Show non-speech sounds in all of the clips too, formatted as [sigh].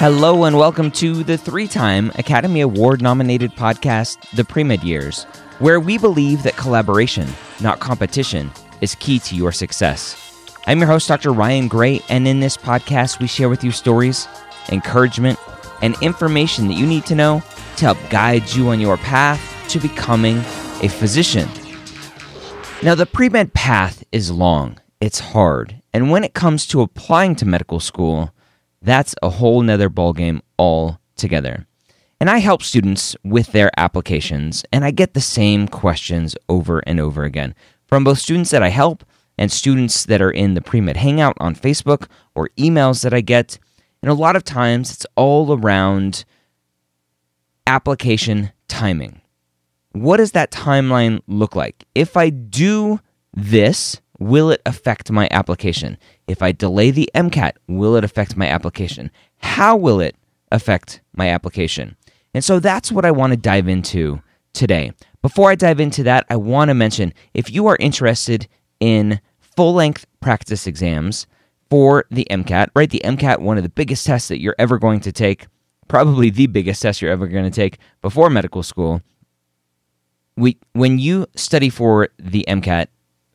Hello and welcome to the three time Academy Award nominated podcast, The Pre Med Years, where we believe that collaboration, not competition, is key to your success. I'm your host, Dr. Ryan Gray, and in this podcast, we share with you stories, encouragement, and information that you need to know to help guide you on your path to becoming a physician. Now, the pre med path is long, it's hard, and when it comes to applying to medical school, that's a whole nother ballgame altogether. And I help students with their applications, and I get the same questions over and over again from both students that I help and students that are in the pre med hangout on Facebook or emails that I get. And a lot of times it's all around application timing. What does that timeline look like? If I do this, will it affect my application? If I delay the MCAT, will it affect my application? How will it affect my application? And so that's what I want to dive into today. Before I dive into that, I want to mention if you are interested in full length practice exams for the MCAT, right? The MCAT, one of the biggest tests that you're ever going to take, probably the biggest test you're ever going to take before medical school. We, when you study for the MCAT,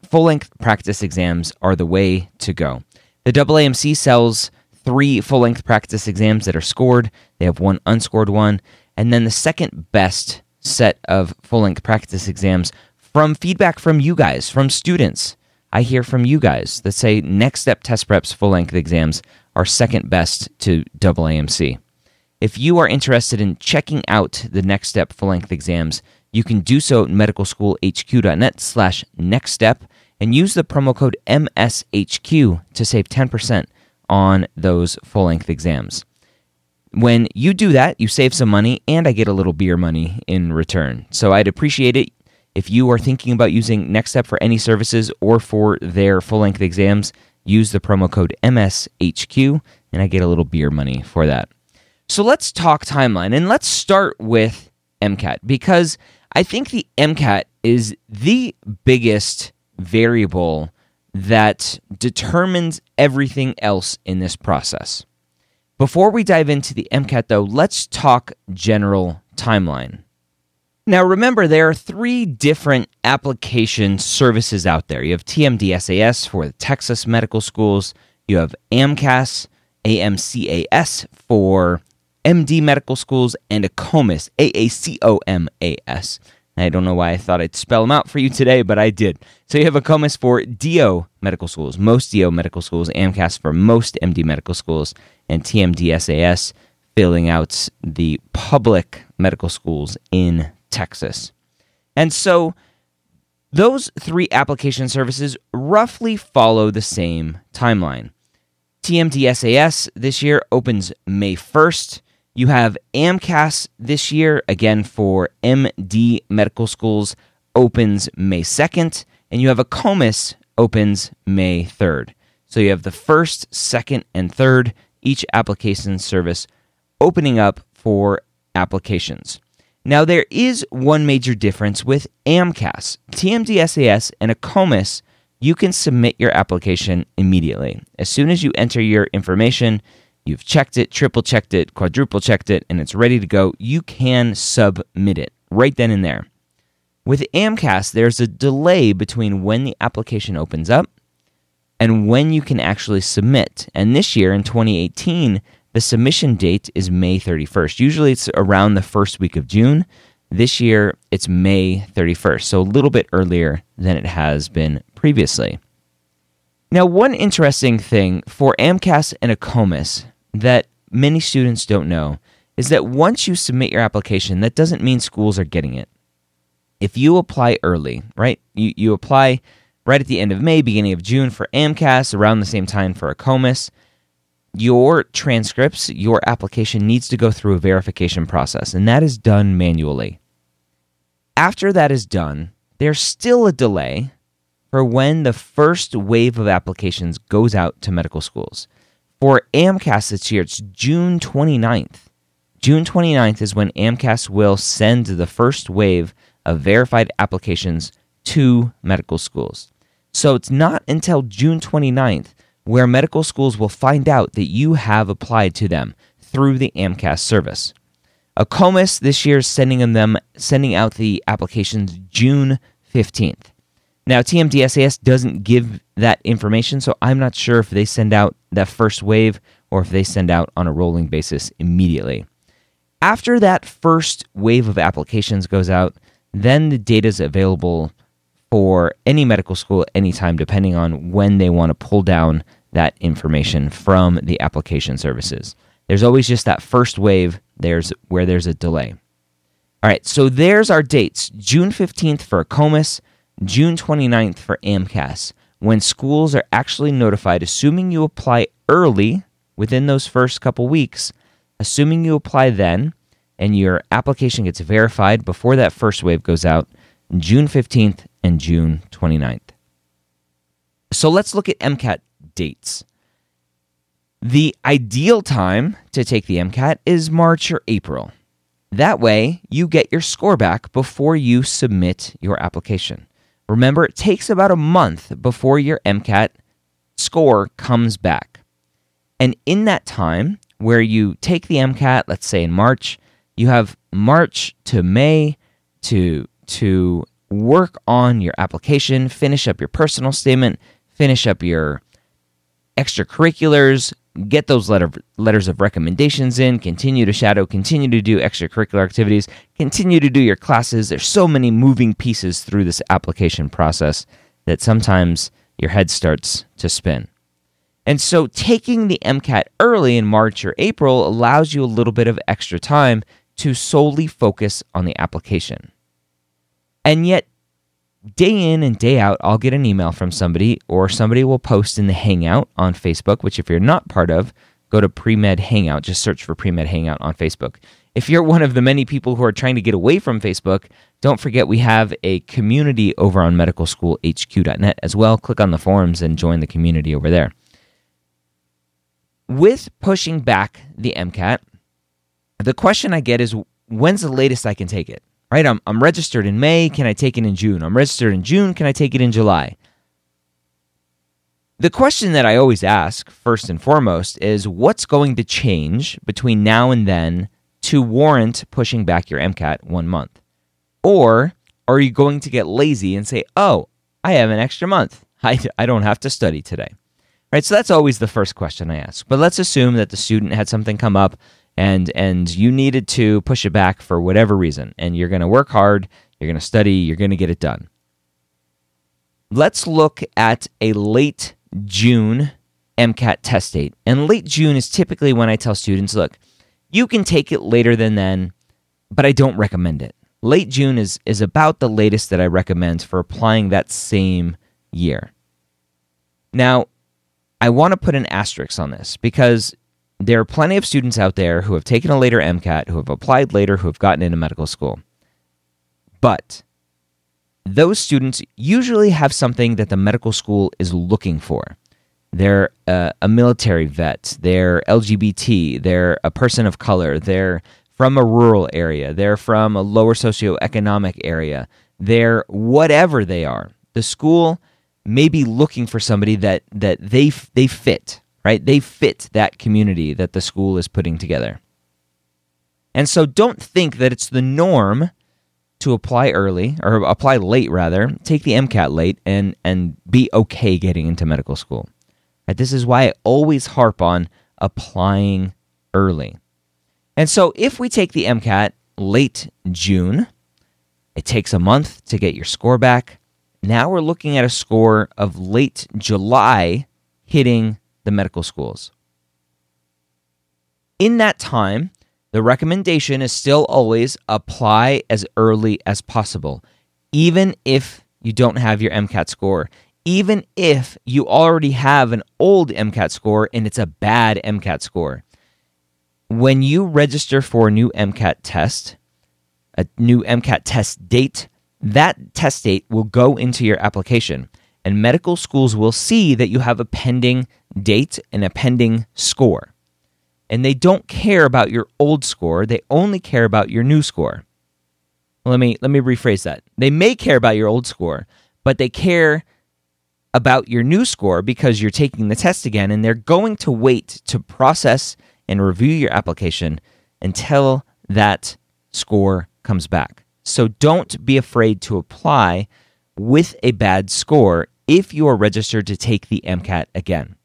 full length practice exams are the way to go. The AAMC sells three full length practice exams that are scored, they have one unscored one, and then the second best set of full length practice exams from feedback from you guys, from students. I hear from you guys that say Next Step Test Prep's full length exams are second best to AAMC. If you are interested in checking out the Next Step full length exams, you can do so at medicalschoolhq.net slash next step and use the promo code MSHQ to save 10% on those full length exams. When you do that, you save some money, and I get a little beer money in return. So I'd appreciate it if you are thinking about using Next Step for any services or for their full length exams. Use the promo code MSHQ, and I get a little beer money for that. So let's talk timeline, and let's start with MCAT because I think the MCAT is the biggest variable that determines everything else in this process. Before we dive into the MCAT, though, let's talk general timeline. Now, remember, there are three different application services out there. You have TMDSAS for the Texas medical schools, you have AMCAS, AMCAS for MD medical schools, and AACOMAS, AACOMAS. I don't know why I thought I'd spell them out for you today, but I did. So you have AACOMAS for DO medical schools, most DO medical schools, AMCAS for most MD medical schools, and TMDSAS filling out the public medical schools in Texas. And so those three application services roughly follow the same timeline. TMDSAS this year opens May 1st. You have AMCAS this year, again for MD medical schools, opens May 2nd, and you have AACOMAS opens May 3rd. So you have the first, second, and third, each application service opening up for applications. Now, there is one major difference with AMCAS. TMDSAS and AACOMAS, you can submit your application immediately. As soon as you enter your information, you've checked it, triple checked it, quadruple checked it, and it's ready to go, you can submit it right then and there. With AMCAS, there's a delay between when the application opens up and when you can actually submit. And this year in 2018, the submission date is May 31st. Usually it's around the first week of June. This year it's May 31st, so a little bit earlier than it has been previously. Now, one interesting thing for AMCAS and AACOMAS that many students don't know is that once you submit your application, that doesn't mean schools are getting it. If you apply early, right? You, you apply right at the end of May, beginning of June for AMCAS, around the same time for AACOMAS, your transcripts, your application needs to go through a verification process, and that is done manually. After that is done, there's still a delay for when the first wave of applications goes out to medical schools. For AMCAS this year, it's June 29th. June 29th is when AMCAS will send the first wave of verified applications to medical schools. So it's not until June 29th where medical schools will find out that you have applied to them through the AMCAS service. AACOMAS this year is sending them sending out the applications June 15th. Now TMDSAS doesn't give that information, so I'm not sure if they send out that first wave or if they send out on a rolling basis immediately. After that first wave of applications goes out, then the data is available for any medical school at any time, depending on when they want to pull down that information from the application services. There's always just that first wave there's where there's a delay. All right, so there's our dates. June 15th for AACOMAS, June 29th for AMCAS, when schools are actually notified, assuming you apply early within those first couple weeks, assuming you apply then and your application gets verified before that first wave goes out, June 15th and June 29th. So let's look at MCAT dates. The ideal time to take the MCAT is March or April. That way, you get your score back before you submit your application. Remember, it takes about a month before your MCAT score comes back. And in that time, where you take the MCAT, let's say in March, you have March to May to to work on your application, finish up your personal statement, finish up your extracurriculars, get those letter, letters of recommendations in, continue to shadow, continue to do extracurricular activities, continue to do your classes. There's so many moving pieces through this application process that sometimes your head starts to spin. And so taking the MCAT early in March or April allows you a little bit of extra time to solely focus on the application. And yet, day in and day out, I'll get an email from somebody, or somebody will post in the Hangout on Facebook, which, if you're not part of, go to Premed Hangout. Just search for Premed Hangout on Facebook. If you're one of the many people who are trying to get away from Facebook, don't forget we have a community over on medicalschoolhq.net as well. Click on the forums and join the community over there. With pushing back the MCAT, the question I get is when's the latest I can take it? Right? I'm, I'm registered in May. Can I take it in June? I'm registered in June. Can I take it in July? The question that I always ask, first and foremost, is what's going to change between now and then to warrant pushing back your MCAT one month? Or are you going to get lazy and say, oh, I have an extra month. [laughs] I, I don't have to study today. Right? So that's always the first question I ask. But let's assume that the student had something come up and and you needed to push it back for whatever reason. And you're going to work hard you're going to study you're going to get it done. Let's look at a late june mcat test date. And late june is typically when i tell students look you can take it later than then but i don't recommend it. Late june is is about the latest that i recommend for applying that same year. Now i want to put an asterisk on this because there are plenty of students out there who have taken a later MCAT, who have applied later, who have gotten into medical school. But those students usually have something that the medical school is looking for. They're a military vet, they're LGBT, they're a person of color, they're from a rural area, they're from a lower socioeconomic area, they're whatever they are. The school may be looking for somebody that, that they, they fit, right? They fit that community that the school is putting together. And so don't think that it's the norm to apply early or apply late rather, take the MCAT late and and be okay getting into medical school. Right? This is why I always harp on applying early. And so if we take the MCAT late June, it takes a month to get your score back. Now we're looking at a score of late July hitting the medical schools. In that time, the recommendation is still always apply as early as possible, even if you don't have your MCAT score, even if you already have an old MCAT score and it's a bad MCAT score. When you register for a new MCAT test, a new MCAT test date, that test date will go into your application. And medical schools will see that you have a pending date and a pending score and they don't care about your old score, they only care about your new score. Let me let me rephrase that. They may care about your old score, but they care about your new score because you're taking the test again and they're going to wait to process and review your application until that score comes back. So don't be afraid to apply with a bad score if you are registered to take the MCAT again.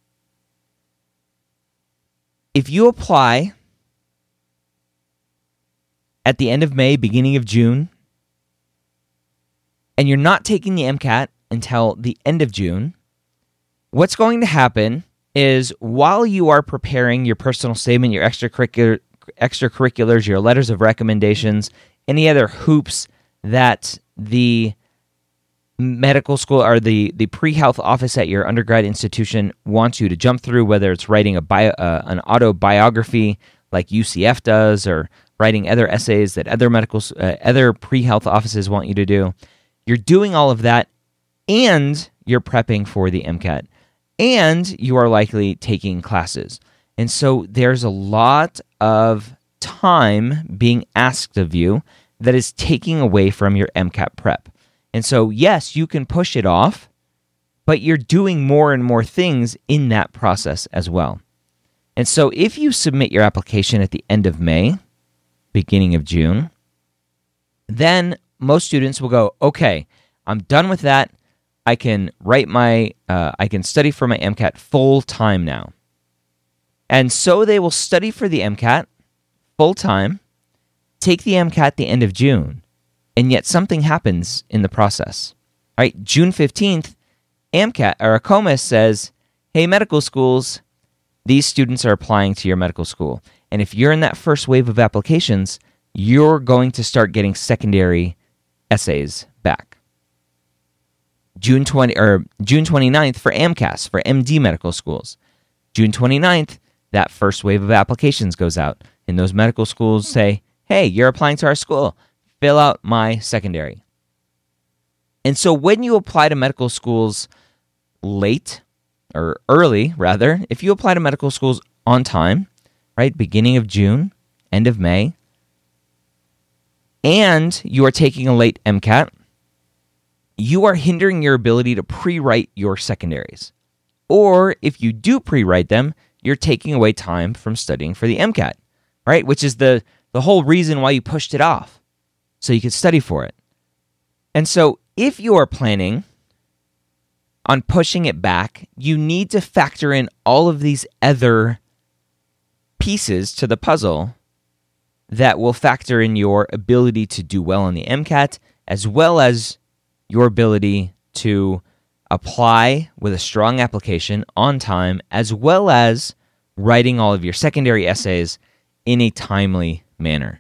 If you apply at the end of May, beginning of June, and you're not taking the MCAT until the end of June, what's going to happen is while you are preparing your personal statement, your extracurricular extracurriculars, your letters of recommendations, any other hoops that the medical school or the, the pre-health office at your undergrad institution wants you to jump through, whether it's writing a bio, uh, an autobiography like UCF does, or writing other essays that other medical uh, other pre-health offices want you to do. You're doing all of that, and you're prepping for the MCAT, and you are likely taking classes. And so there's a lot of time being asked of you that is taking away from your MCAT prep. And so, yes, you can push it off, but you're doing more and more things in that process as well. And so, if you submit your application at the end of May, beginning of June, then most students will go, okay, I'm done with that. I can write my, uh, I can study for my MCAT full time now. And so they will study for the MCAT full time, take the MCAT the end of June, and yet something happens in the process. All right, June 15th, AMCAT or AACOMAS says, hey, medical schools, these students are applying to your medical school. And if you're in that first wave of applications, you're going to start getting secondary essays back. June 20 or June 29th for AMCAS for MD medical schools. June 29th, that first wave of applications goes out and those medical schools say, "Hey, you're applying to our school fill out my secondary. And so when you apply to medical schools late or early, rather, if you apply to medical schools on time, right, beginning of June, end of May, and you are taking a late MCAT, you are hindering your ability to pre write your secondaries. Or if you do pre write them, you're taking away time from studying for the MCAT, right? Which is the, the whole reason why you pushed it off so you could study for it. And so, if you are planning on pushing it back, you need to factor in all of these other pieces to the puzzle that will factor in your ability to do well on the MCAT as well as your ability to apply with a strong application on time as well as writing all of your secondary essays in a timely manner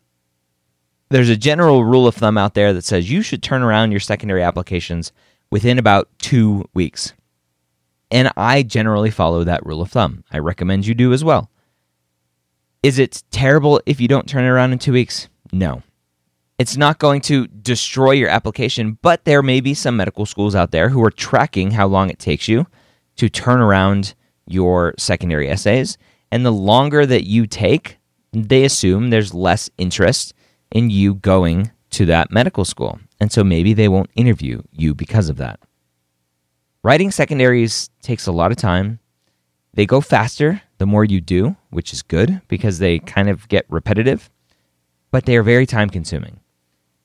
there's a general rule of thumb out there that says you should turn around your secondary applications within about two weeks. And I generally follow that rule of thumb. I recommend you do as well. Is it terrible if you don't turn it around in two weeks? No. It's not going to destroy your application, but there may be some medical schools out there who are tracking how long it takes you to turn around your secondary essays. And the longer that you take, they assume there's less interest in you going to that medical school. And so maybe they won't interview you because of that. Writing secondaries takes a lot of time. They go faster the more you do, which is good because they kind of get repetitive, but they are very time consuming.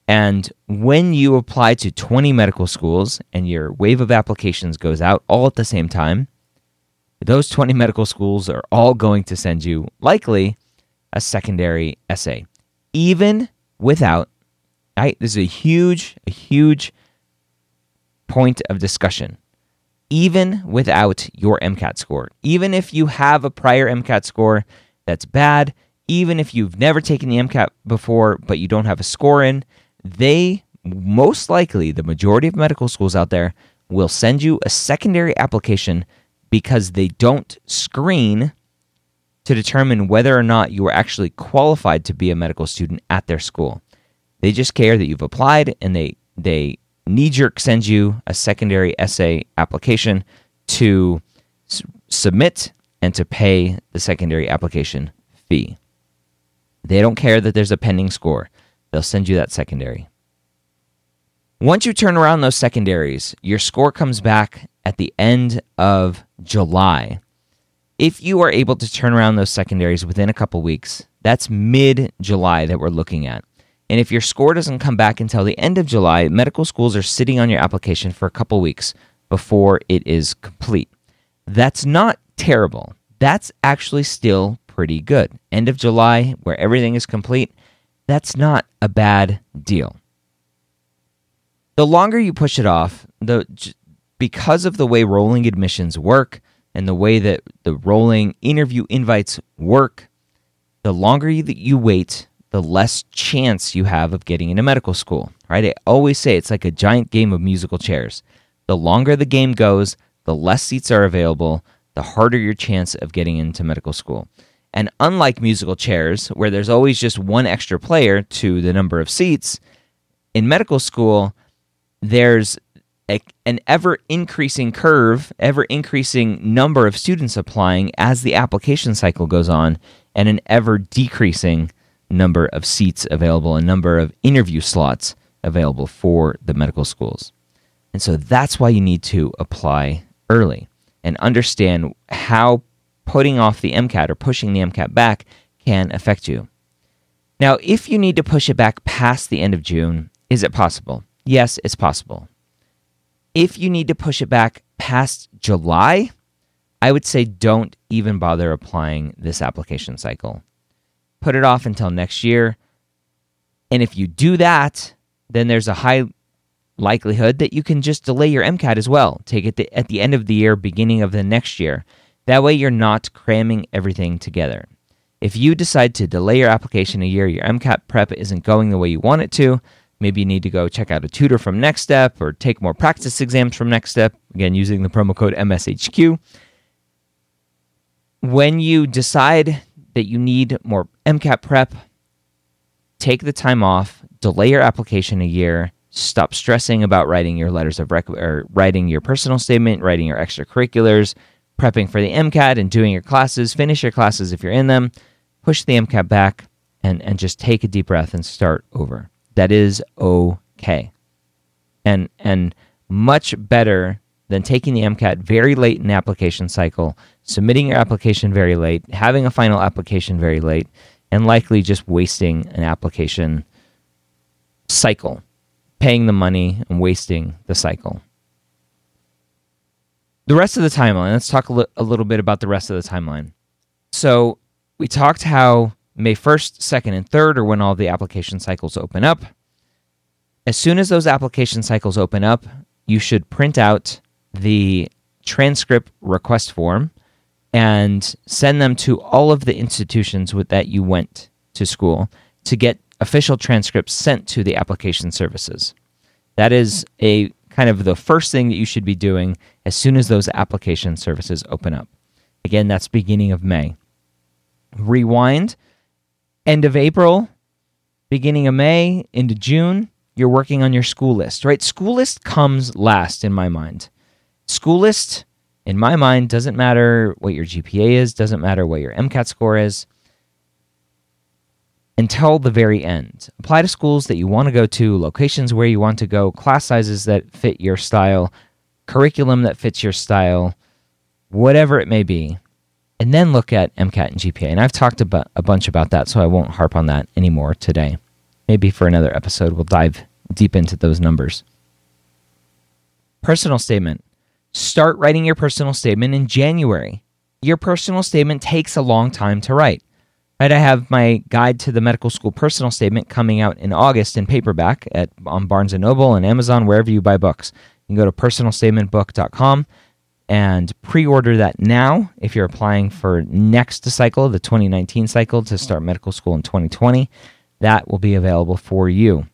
And when you apply to 20 medical schools and your wave of applications goes out all at the same time, those 20 medical schools are all going to send you likely a secondary essay, even without, right? This is a huge, a huge point of discussion. Even without your MCAT score, even if you have a prior MCAT score that's bad, even if you've never taken the MCAT before but you don't have a score in, they most likely, the majority of medical schools out there, will send you a secondary application because they don't screen to determine whether or not you are actually qualified to be a medical student at their school. They just care that you've applied and they they knee jerk send you a secondary essay application to s- submit and to pay the secondary application fee. They don't care that there's a pending score. They'll send you that secondary. Once you turn around those secondaries, your score comes back at the end of July. If you are able to turn around those secondaries within a couple weeks, that's mid July that we're looking at. And if your score doesn't come back until the end of July, medical schools are sitting on your application for a couple weeks before it is complete. That's not terrible. That's actually still pretty good. End of July, where everything is complete, that's not a bad deal. The longer you push it off, the because of the way rolling admissions work and the way that the rolling interview invites work, the longer you, that you wait, the less chance you have of getting into medical school, right? I always say it's like a giant game of musical chairs. The longer the game goes, the less seats are available, the harder your chance of getting into medical school. And unlike musical chairs, where there's always just one extra player to the number of seats, in medical school, there's a, an ever increasing curve, ever increasing number of students applying as the application cycle goes on, and an ever decreasing number of seats available, a number of interview slots available for the medical schools. And so that's why you need to apply early and understand how putting off the MCAT or pushing the MCAT back can affect you. Now, if you need to push it back past the end of June, is it possible? Yes, it's possible. If you need to push it back past July, I would say don't even bother applying this application cycle. Put it off until next year. And if you do that, then there's a high likelihood that you can just delay your MCAT as well. Take it at the end of the year, beginning of the next year. That way, you're not cramming everything together. If you decide to delay your application a year, your MCAT prep isn't going the way you want it to, Maybe you need to go check out a tutor from Next Step or take more practice exams from Next Step, again, using the promo code MSHQ. When you decide that you need more MCAT prep, take the time off, delay your application a year, stop stressing about writing your letters of rec- or writing your personal statement, writing your extracurriculars, prepping for the MCAT and doing your classes, finish your classes if you're in them, push the MCAT back and, and just take a deep breath and start over that is okay. And and much better than taking the MCAT very late in the application cycle, submitting your application very late, having a final application very late, and likely just wasting an application cycle, paying the money and wasting the cycle. The rest of the timeline, let's talk a, li- a little bit about the rest of the timeline. So, we talked how May 1st, 2nd, and 3rd are when all the application cycles open up. As soon as those application cycles open up, you should print out the transcript request form and send them to all of the institutions with that you went to school to get official transcripts sent to the application services. That is a kind of the first thing that you should be doing as soon as those application services open up. Again, that's beginning of May. Rewind end of April, beginning of May into June, you're working on your school list, right? School list comes last in my mind. School list, in my mind, doesn't matter what your GPA is, doesn't matter what your MCAT score is, until the very end. Apply to schools that you want to go to, locations where you want to go, class sizes that fit your style, curriculum that fits your style, whatever it may be and then look at MCAT and GPA. And I've talked about a bunch about that, so I won't harp on that anymore today. maybe for another episode, we'll dive deep into those numbers. Personal statement. Start writing your personal statement in January. Your personal statement takes a long time to write. Right, I have my guide to the medical school personal statement coming out in August in paperback at on Barnes and Noble and Amazon wherever you buy books. You can go to personalstatementbook.com and pre-order that now if you're applying for next cycle, the 2019 cycle to start medical school in 2020. That will be available for you.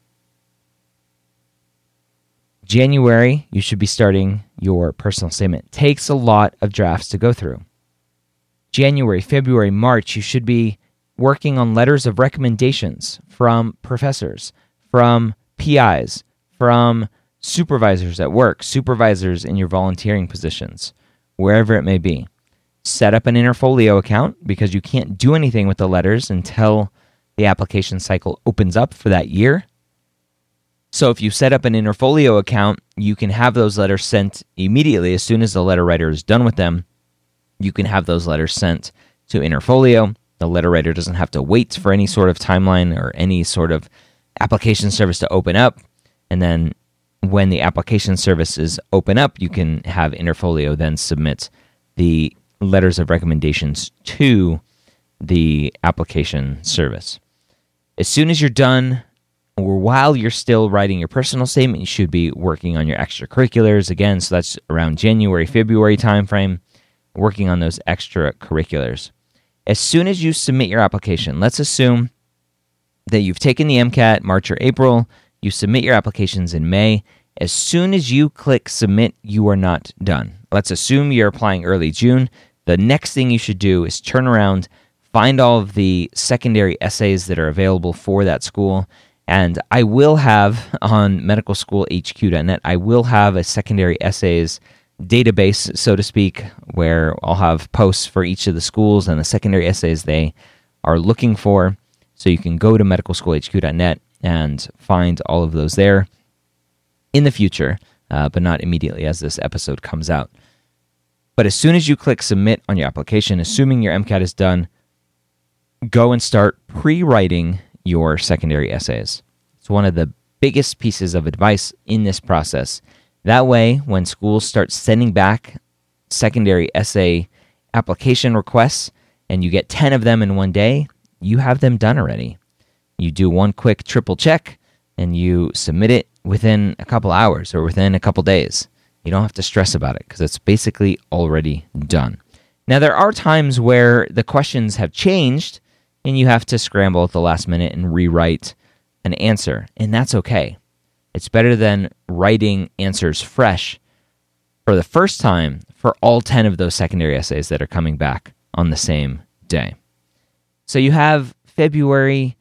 January, you should be starting your personal statement. Takes a lot of drafts to go through. January, February, March, you should be working on letters of recommendations from professors, from PIs, from supervisors at work, supervisors in your volunteering positions, wherever it may be. Set up an Interfolio account because you can't do anything with the letters until the application cycle opens up for that year. So if you set up an Interfolio account, you can have those letters sent immediately as soon as the letter writer is done with them. You can have those letters sent to Interfolio. The letter writer doesn't have to wait for any sort of timeline or any sort of application service to open up. And then when the application services open up, you can have Interfolio then submit the letters of recommendations to the application service. As soon as you're done, or while you're still writing your personal statement, you should be working on your extracurriculars again. So that's around January, February timeframe, working on those extracurriculars. As soon as you submit your application, let's assume that you've taken the MCAT March or April, you submit your applications in May. As soon as you click submit, you are not done. Let's assume you're applying early June. The next thing you should do is turn around, find all of the secondary essays that are available for that school. And I will have [laughs] on medicalschoolhq.net, I will have a secondary essays database, so to speak, where I'll have posts for each of the schools and the secondary essays they are looking for. So you can go to medicalschoolhq.net and find all of those there in the future, uh, but not immediately as this episode comes out. But as soon as you click submit on your application, assuming your MCAT is done, go and start pre writing your secondary essays. It's one of the biggest pieces of advice in this process. That way, when schools start sending back secondary essay application requests and you get 10 of them in one day, you have them done already. You do one quick triple check and you submit it within a couple hours or within a couple days. You don't have to stress about it because it's basically already done. Now, there are times where the questions have changed and you have to scramble at the last minute and rewrite an answer, and that's okay. It's better than writing answers fresh for the first time for all 10 of those secondary essays that are coming back on the same day. So you have February,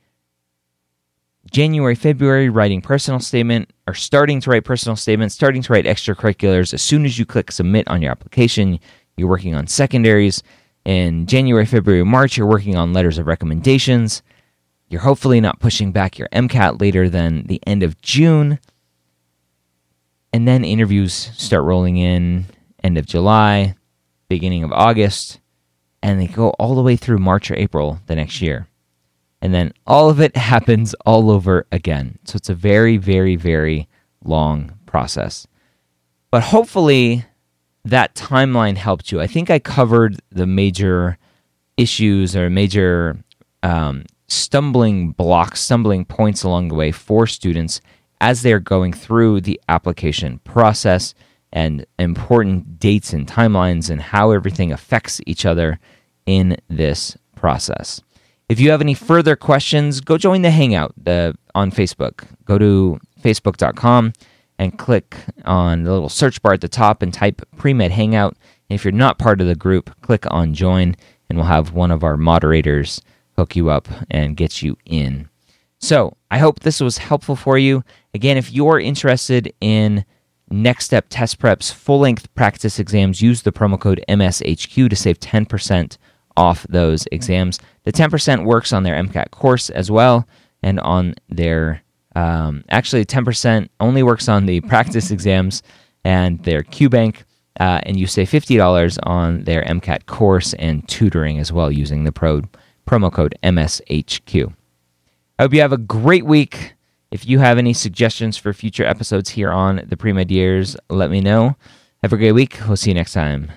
January, February writing personal statement or starting to write personal statements, starting to write extracurriculars. As soon as you click submit on your application, you're working on secondaries. In January, February, March, you're working on letters of recommendations. You're hopefully not pushing back your MCAT later than the end of June. And then interviews start rolling in end of July, beginning of August, and they go all the way through March or April the next year. And then all of it [laughs] happens all over again. So it's a very, very, very long process. But hopefully, that timeline helped you. I think I covered the major issues or major um, stumbling blocks, stumbling points along the way for students as they're going through the application process and important dates and timelines and how everything affects each other in this process. If you have any further questions, go join the Hangout on Facebook. Go to facebook.com and click on the little search bar at the top and type Pre Med Hangout. If you're not part of the group, click on Join, and we'll have one of our moderators hook you up and get you in. So, I hope this was helpful for you. Again, if you're interested in Next Step Test Prep's full length practice exams, use the promo code MSHQ to save 10% off those exams. The 10% works on their MCAT course as well and on their, um, actually, 10% only works on the practice [laughs] exams and their QBank. Uh, and you save $50 on their MCAT course and tutoring as well using the pro promo code MSHQ. I hope you have a great week. If you have any suggestions for future episodes here on the Pre Med Years, let me know. Have a great week. We'll see you next time.